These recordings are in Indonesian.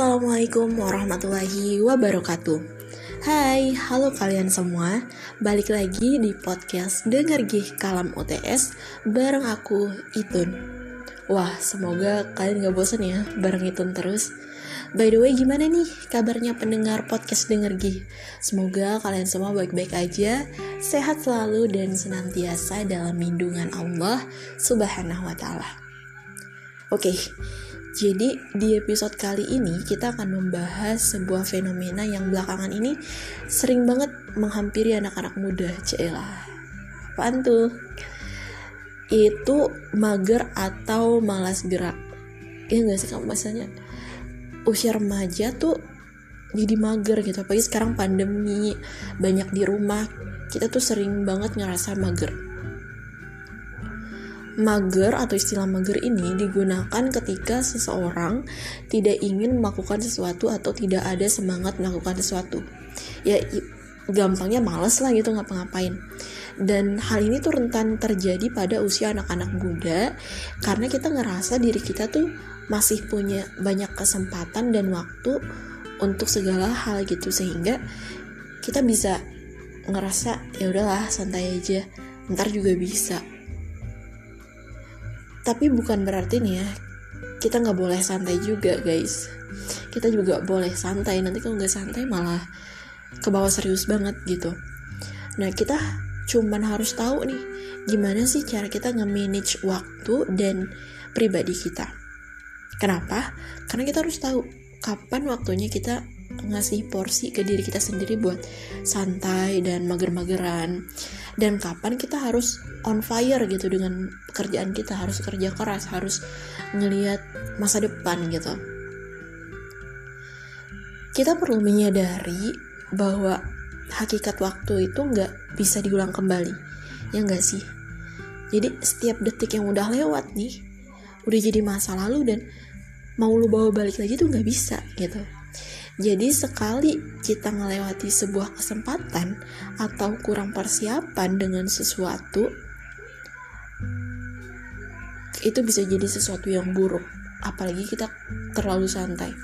Assalamualaikum warahmatullahi wabarakatuh. Hai, halo kalian semua. Balik lagi di podcast Dengar Gih Kalam UTS Bareng aku, Itun. Wah, semoga kalian gak bosan ya Bareng Itun terus. By the way, gimana nih kabarnya pendengar podcast Dengar Gih? Semoga kalian semua baik-baik aja Sehat selalu dan senantiasa dalam lindungan Allah Subhanahu wa ta'ala. Oke, jadi di episode kali ini kita akan membahas sebuah fenomena yang belakangan ini sering banget menghampiri anak-anak muda. Celah. Apaan tuh? Itu mager atau malas gerak. Iya gak sih kamu masanya? Usia remaja tuh jadi mager gitu. Apalagi sekarang pandemi, banyak di rumah. Kita tuh sering banget ngerasa mager Mager atau istilah mager ini digunakan ketika seseorang tidak ingin melakukan sesuatu atau tidak ada semangat melakukan sesuatu. Ya gampangnya males lah gitu ngapa-ngapain. Dan hal ini tuh rentan terjadi pada usia anak-anak muda karena kita ngerasa diri kita tuh masih punya banyak kesempatan dan waktu untuk segala hal gitu sehingga kita bisa ngerasa ya udahlah santai aja ntar juga bisa tapi bukan berarti nih ya kita nggak boleh santai juga guys. Kita juga boleh santai. Nanti kalau nggak santai malah ke bawah serius banget gitu. Nah kita cuman harus tahu nih gimana sih cara kita nge-manage waktu dan pribadi kita. Kenapa? Karena kita harus tahu kapan waktunya kita ngasih porsi ke diri kita sendiri buat santai dan mager-mageran dan kapan kita harus on fire gitu dengan pekerjaan kita? Harus kerja keras harus ngelihat masa depan gitu. Kita perlu menyadari bahwa hakikat waktu itu nggak bisa diulang kembali. Ya nggak sih? Jadi setiap detik yang udah lewat nih udah jadi masa lalu dan mau lu bawa balik lagi tuh nggak bisa gitu jadi sekali kita melewati sebuah kesempatan atau kurang persiapan dengan sesuatu, itu bisa jadi sesuatu yang buruk. Apalagi kita terlalu santai.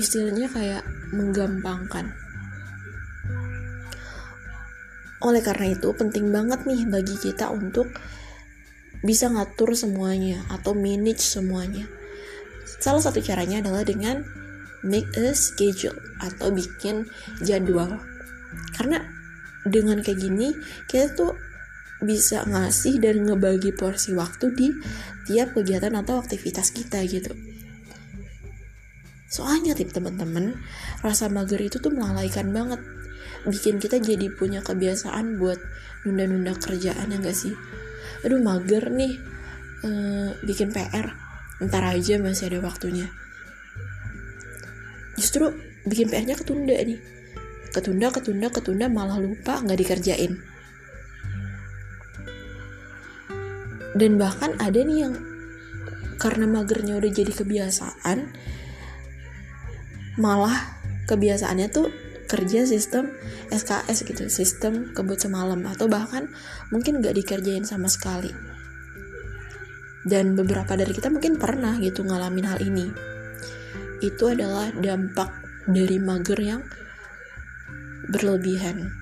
Istilahnya kayak menggampangkan. Oleh karena itu penting banget nih bagi kita untuk bisa ngatur semuanya atau manage semuanya. Salah satu caranya adalah dengan make a schedule atau bikin jadwal. Karena dengan kayak gini kita tuh bisa ngasih dan ngebagi porsi waktu di tiap kegiatan atau aktivitas kita gitu. Soalnya tip teman-teman rasa mager itu tuh melalaikan banget. Bikin kita jadi punya kebiasaan buat nunda-nunda kerjaan ya gak sih? Aduh mager nih. Eee, bikin PR ntar aja masih ada waktunya justru bikin PR-nya ketunda nih. Ketunda ketunda ketunda malah lupa nggak dikerjain. Dan bahkan ada nih yang karena magernya udah jadi kebiasaan malah kebiasaannya tuh kerja sistem SKS gitu sistem kebut semalam atau bahkan mungkin nggak dikerjain sama sekali. Dan beberapa dari kita mungkin pernah gitu ngalamin hal ini itu adalah dampak dari mager yang berlebihan.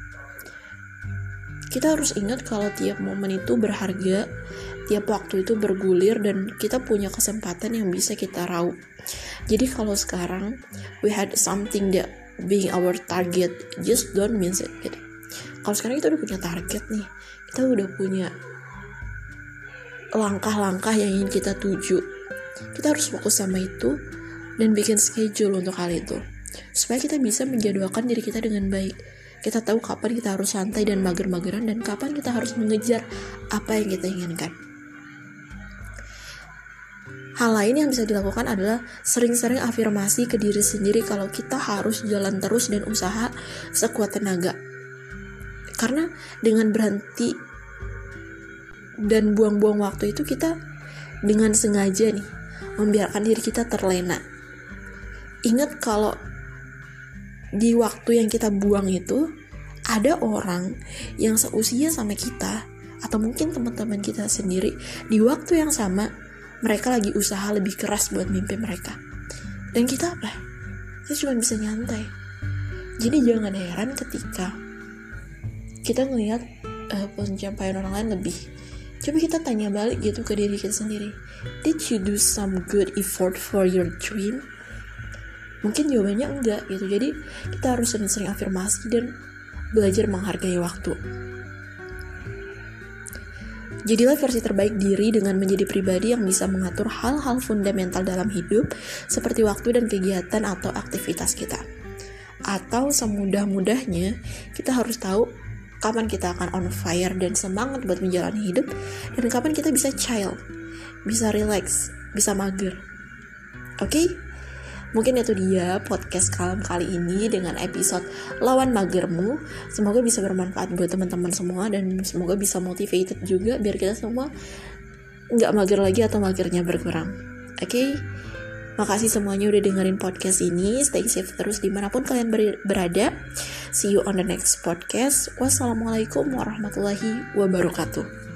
Kita harus ingat kalau tiap momen itu berharga, tiap waktu itu bergulir dan kita punya kesempatan yang bisa kita raup. Jadi kalau sekarang we had something that being our target, just don't miss it. Gitu. Kalau sekarang kita udah punya target nih, kita udah punya langkah-langkah yang ingin kita tuju. Kita harus fokus sama itu dan bikin schedule untuk hal itu. Supaya kita bisa menjadwalkan diri kita dengan baik. Kita tahu kapan kita harus santai dan mager-mageran dan kapan kita harus mengejar apa yang kita inginkan. Hal lain yang bisa dilakukan adalah sering-sering afirmasi ke diri sendiri kalau kita harus jalan terus dan usaha sekuat tenaga. Karena dengan berhenti dan buang-buang waktu itu kita dengan sengaja nih membiarkan diri kita terlena ingat kalau di waktu yang kita buang itu ada orang yang seusia sama kita atau mungkin teman-teman kita sendiri di waktu yang sama mereka lagi usaha lebih keras buat mimpi mereka. Dan kita apa? Kita cuma bisa nyantai. Jadi jangan heran ketika kita ngelihat uh, pencapaian orang lain lebih. Coba kita tanya balik gitu ke diri kita sendiri. Did you do some good effort for your dream mungkin jawabannya enggak gitu jadi kita harus sering-sering afirmasi dan belajar menghargai waktu Jadilah versi terbaik diri dengan menjadi pribadi yang bisa mengatur hal-hal fundamental dalam hidup, seperti waktu dan kegiatan atau aktivitas kita. Atau semudah-mudahnya, kita harus tahu kapan kita akan on fire dan semangat buat menjalani hidup, dan kapan kita bisa chill, bisa relax, bisa mager. Oke? Okay? Mungkin itu dia podcast kalam kali ini dengan episode lawan magermu. Semoga bisa bermanfaat buat teman-teman semua dan semoga bisa motivated juga biar kita semua nggak mager lagi atau magernya berkurang. Oke? Okay? Makasih semuanya udah dengerin podcast ini. Stay safe terus di mana pun kalian berada. See you on the next podcast. Wassalamualaikum warahmatullahi wabarakatuh.